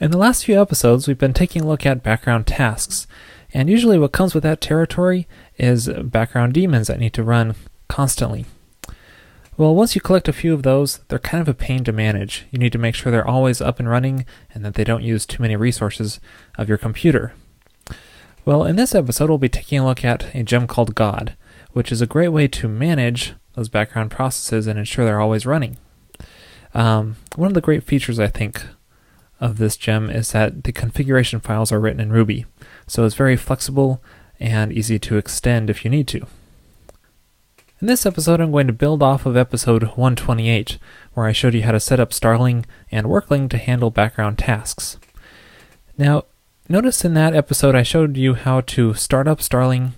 In the last few episodes, we've been taking a look at background tasks, and usually what comes with that territory is background daemons that need to run constantly. Well, once you collect a few of those, they're kind of a pain to manage. You need to make sure they're always up and running and that they don't use too many resources of your computer. Well, in this episode, we'll be taking a look at a gem called God, which is a great way to manage those background processes and ensure they're always running. Um, one of the great features, I think, of this gem is that the configuration files are written in Ruby, so it's very flexible and easy to extend if you need to. In this episode, I'm going to build off of episode 128, where I showed you how to set up Starling and Workling to handle background tasks. Now, notice in that episode I showed you how to start up Starling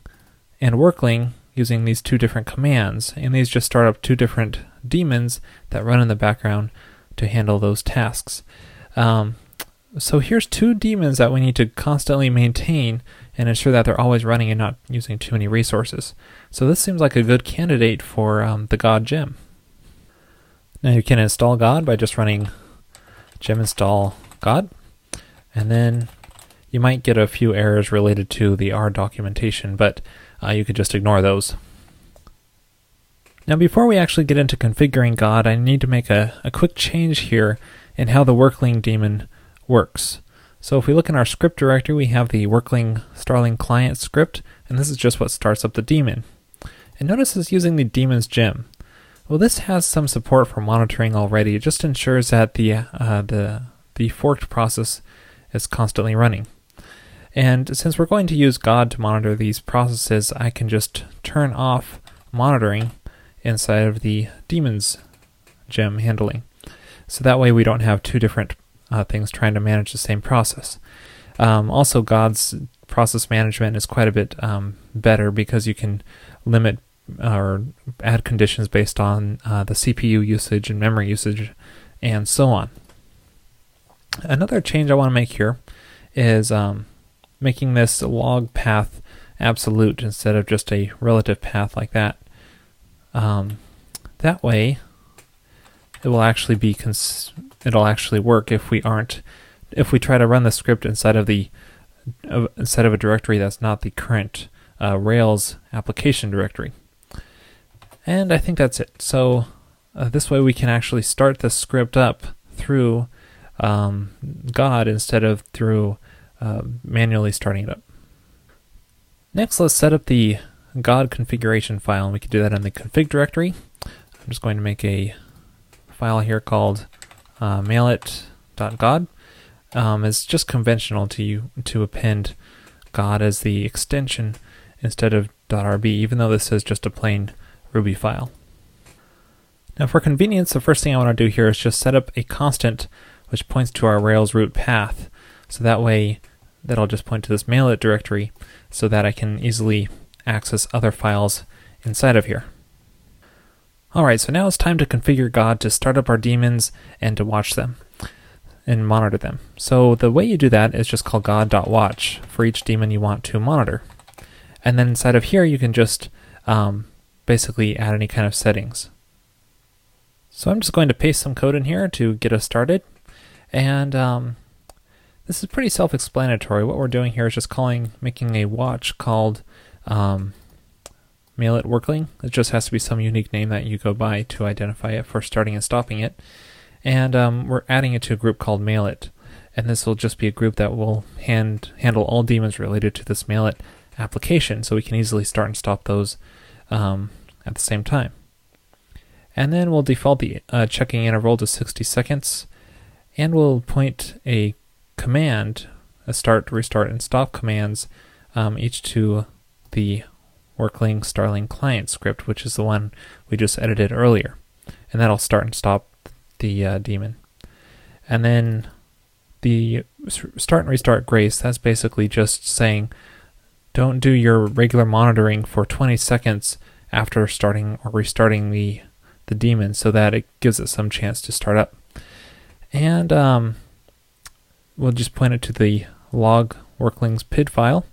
and Workling using these two different commands, and these just start up two different daemons that run in the background to handle those tasks. Um, so here's two daemons that we need to constantly maintain and ensure that they're always running and not using too many resources. So this seems like a good candidate for um, the God gem. Now you can install God by just running gem install God, and then you might get a few errors related to the R documentation, but uh, you could just ignore those. Now before we actually get into configuring God, I need to make a, a quick change here in how the Workling daemon works. So if we look in our script directory, we have the Workling Starling client script, and this is just what starts up the daemon. And notice it's using the daemon's gem. Well, this has some support for monitoring already. It just ensures that the uh, the the forked process is constantly running. And since we're going to use God to monitor these processes, I can just turn off monitoring inside of the daemon's gem handling. So that way we don't have two different uh, things trying to manage the same process. Um, also, God's process management is quite a bit um, better because you can limit uh, or add conditions based on uh, the CPU usage and memory usage and so on. Another change I want to make here is um, making this log path absolute instead of just a relative path like that. Um, that way, it will actually be cons- it'll actually work if we aren't if we try to run the script inside of the uh, instead of a directory that's not the current uh, Rails application directory. And I think that's it. So uh, this way we can actually start the script up through um, God instead of through uh, manually starting it up. Next, let's set up the God configuration file, and we can do that in the config directory. I'm just going to make a file here called uh, mailit.god. Um, it's just conventional to you to append God as the extension instead of .rb, even though this is just a plain Ruby file. Now for convenience, the first thing I want to do here is just set up a constant which points to our Rails root path. So that way, that'll just point to this mailit directory so that I can easily access other files inside of here. Alright, so now it's time to configure God to start up our daemons and to watch them and monitor them. So the way you do that is just call god.watch for each daemon you want to monitor. And then inside of here you can just um, basically add any kind of settings. So I'm just going to paste some code in here to get us started. And um, this is pretty self-explanatory. What we're doing here is just calling, making a watch called um, Mailit Workling. It just has to be some unique name that you go by to identify it for starting and stopping it. And um, we're adding it to a group called Mailit. And this will just be a group that will hand, handle all daemons related to this Mailit application, so we can easily start and stop those um, at the same time. And then we'll default the uh, checking interval to 60 seconds, and we'll point a command, a start, restart, and stop commands, um, each to the Workling Starling client script, which is the one we just edited earlier. And that'll start and stop the uh, daemon. And then the start and restart grace, that's basically just saying don't do your regular monitoring for 20 seconds after starting or restarting the, the daemon so that it gives it some chance to start up. And um, we'll just point it to the log worklings PID file.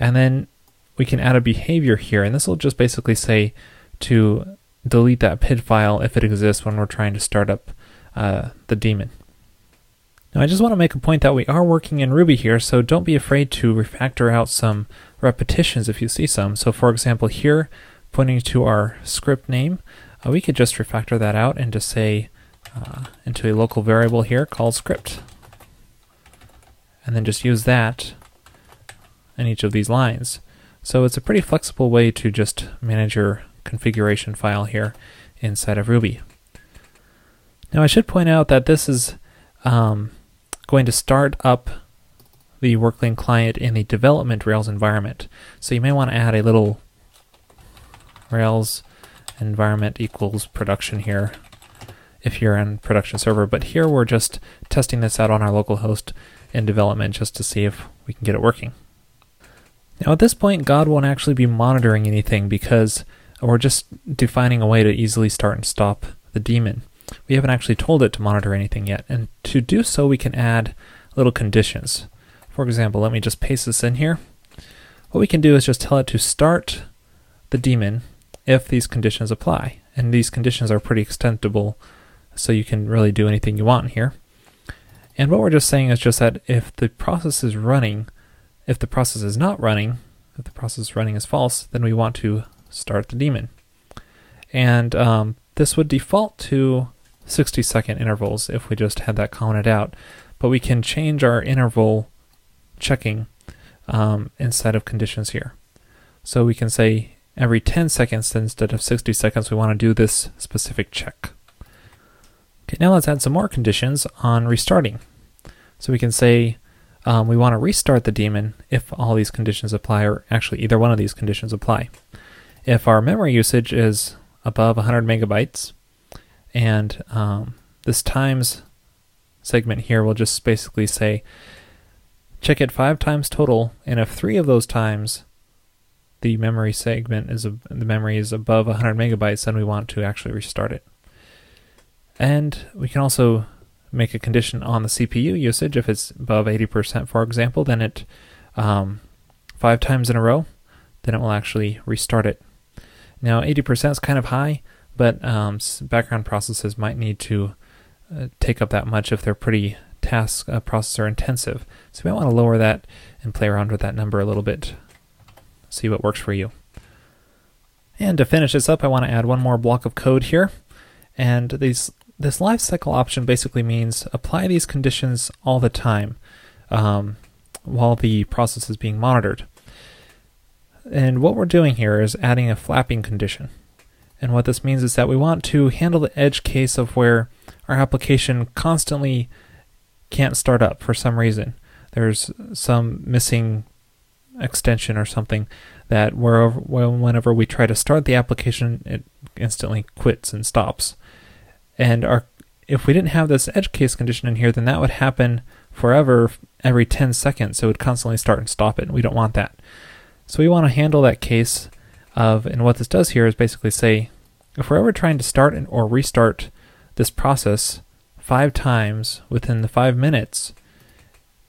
And then we can add a behavior here, and this will just basically say to delete that PID file if it exists when we're trying to start up uh, the daemon. Now I just want to make a point that we are working in Ruby here, so don't be afraid to refactor out some repetitions if you see some. So for example here, pointing to our script name, uh, we could just refactor that out and just say uh, into a local variable here called script. And then just use that in each of these lines. So it's a pretty flexible way to just manage your configuration file here inside of Ruby. Now I should point out that this is um, going to start up the Workling client in the development Rails environment. So you may want to add a little Rails environment equals production here if you're in production server. But here we're just testing this out on our local host in development just to see if we can get it working. Now at this point, God won't actually be monitoring anything because we're just defining a way to easily start and stop the daemon. We haven't actually told it to monitor anything yet. And to do so, we can add little conditions. For example, let me just paste this in here. What we can do is just tell it to start the daemon if these conditions apply. And these conditions are pretty extendable, so you can really do anything you want here. And what we're just saying is just that if the process is running, if the process is not running, if the process running is false, then we want to start the daemon. And um, this would default to 60 second intervals if we just had that commented out. But we can change our interval checking um, instead of conditions here. So we can say every 10 seconds instead of 60 seconds, we want to do this specific check. Okay, now let's add some more conditions on restarting. So we can say um, we want to restart the daemon if all these conditions apply, or actually either one of these conditions apply. If our memory usage is above 100 megabytes, and um, this times segment here will just basically say check it five times total, and if three of those times the memory segment is the memory is above 100 megabytes, then we want to actually restart it. And we can also make a condition on the CPU usage. If it's above 80%, for example, then it um, five times in a row, then it will actually restart it. Now, 80% is kind of high, but um, background processes might need to uh, take up that much if they're pretty task uh, processor intensive. So we might want to lower that and play around with that number a little bit, see what works for you. And to finish this up, I want to add one more block of code here. And these this lifecycle option basically means apply these conditions all the time um, while the process is being monitored. And what we're doing here is adding a flapping condition. And what this means is that we want to handle the edge case of where our application constantly can't start up for some reason. There's some missing extension or something that wherever, whenever we try to start the application, it instantly quits and stops. And our if we didn't have this edge case condition in here, then that would happen forever every 10 seconds. So it would constantly start and stop it. And we don't want that. So we want to handle that case of, and what this does here is basically say, if we're ever trying to start and, or restart this process five times within the five minutes,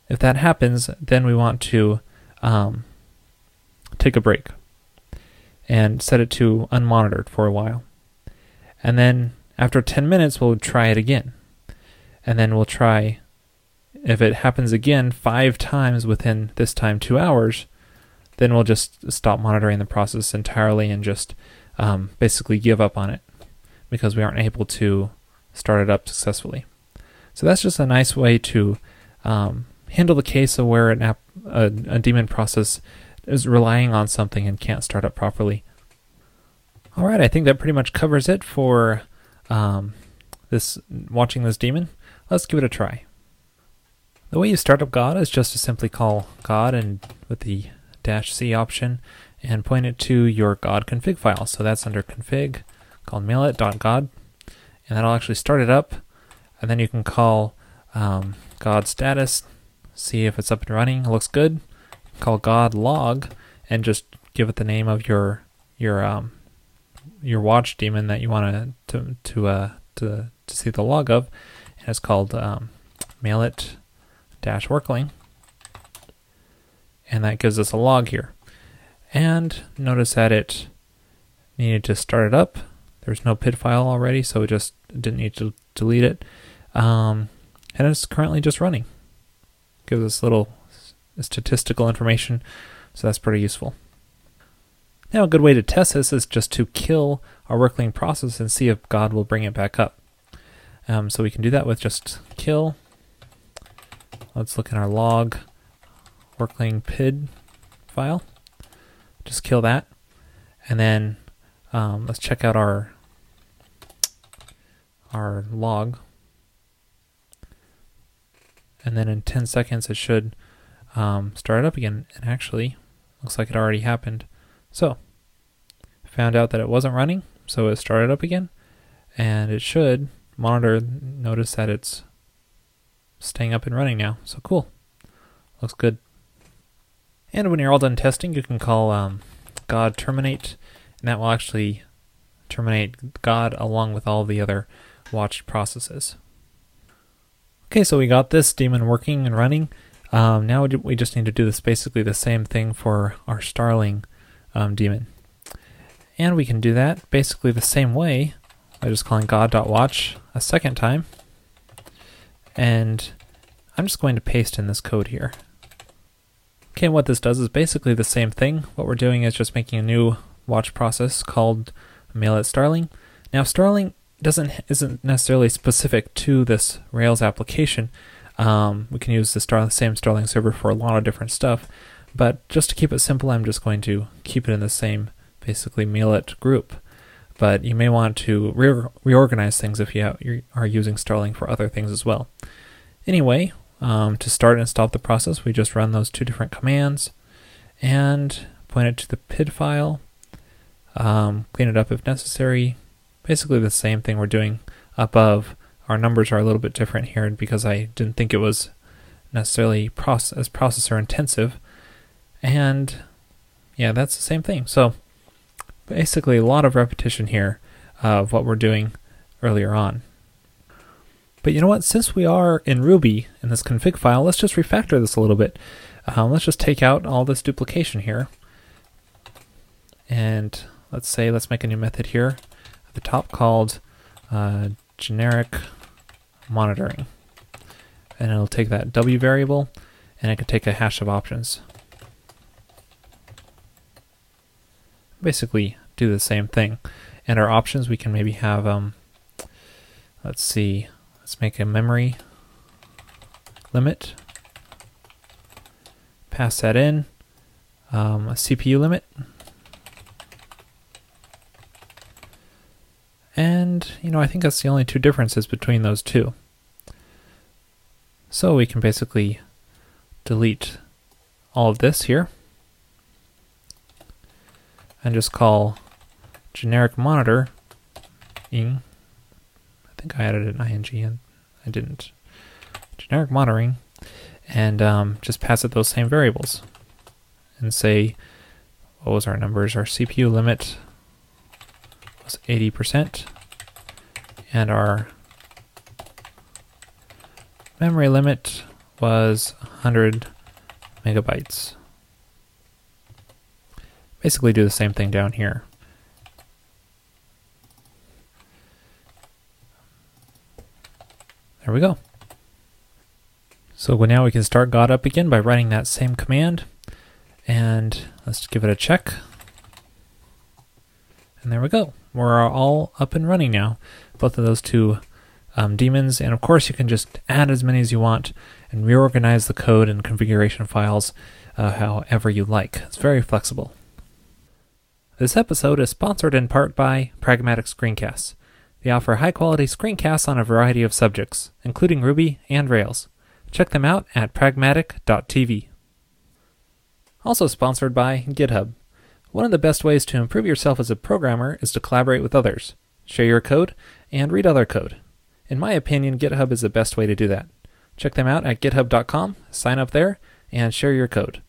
if that happens, then we want to um, take a break and set it to unmonitored for a while. And then after 10 minutes, we'll try it again. And then we'll try, if it happens again five times within this time two hours, then we'll just stop monitoring the process entirely and just um, basically give up on it because we aren't able to start it up successfully. So that's just a nice way to um, handle the case of where an app, a, a daemon process is relying on something and can't start up properly. All right, I think that pretty much covers it for um, this watching this daemon. Let's give it a try. The way you start up God is just to simply call God and with the dash C option and point it to your God config file. So that's under config called mailit.god and that'll actually start it up and then you can call um, God status, see if it's up and running. It looks good. Call God log and just give it the name of your your um, your watch daemon that you want to to uh, to to see the log of, and it's called um, mailit dash workling, and that gives us a log here. And notice that it needed to start it up. There's no PID file already, so it just didn't need to delete it. Um, and it's currently just running. Gives us little statistical information, so that's pretty useful. Now, a good way to test this is just to kill our workling process and see if God will bring it back up. Um, so we can do that with just kill. Let's look in our log workling pid file. Just kill that. And then um, let's check out our our log. And then in 10 seconds it should um, start up again. And actually, looks like it already happened. So, found out that it wasn't running, so it started up again. And it should monitor notice that it's staying up and running now. So cool. Looks good. And when you're all done testing, you can call um, God terminate, and that will actually terminate God along with all the other watched processes. Okay, so we got this daemon working and running. Um, now we just need to do this basically the same thing for our Starling um, daemon. And we can do that basically the same way by just calling god.watch a second time. And I'm just going to paste in this code here. Okay, what this does is basically the same thing. What we're doing is just making a new watch process called mailit Starling. Now Starling doesn't isn't necessarily specific to this Rails application. Um, we can use the Star, same Starling server for a lot of different stuff, but just to keep it simple, I'm just going to keep it in the same basically mail group. But you may want to re- reorganize things if you, you are using Starling for other things as well. Anyway, um, to start and stop the process, we just run those two different commands and point it to the PID file, um, clean it up if necessary. Basically the same thing we're doing above. Our numbers are a little bit different here because I didn't think it was necessarily as processor intensive. And yeah, that's the same thing. So basically a lot of repetition here of what we're doing earlier on. But you know what? Since we are in Ruby in this config file, let's just refactor this a little bit. Um, let's just take out all this duplication here. And let's say, let's make a new method here at the top called uh, generic monitoring. And it'll take that W variable and it can take a hash of options. Basically do the same thing. And our options, we can maybe have, um, let's see, let's make a memory limit, pass that in, um, a CPU limit, and you know I think that's the only two differences between those two. So we can basically delete all of this here and just call generic monitor ing. I think I added an ing and I didn't. Generic monitoring and um, just pass it those same variables and say what was our numbers? Our CPU limit was 80% and our memory limit was 100 megabytes. Basically do the same thing down here. There we go. So now we can start God up again by running that same command. And let's give it a check. And there we go. We're all up and running now. Both of those two um, daemons. And of course, you can just add as many as you want and reorganize the code and configuration files uh, however you like. It's very flexible. This episode is sponsored in part by Pragmatic Screencasts. They offer high quality screencasts on a variety of subjects, including Ruby and Rails. Check them out at pragmatic.tv. Also sponsored by GitHub. One of the best ways to improve yourself as a programmer is to collaborate with others, share your code, and read other code. In my opinion, GitHub is the best way to do that. Check them out at github.com, sign up there, and share your code.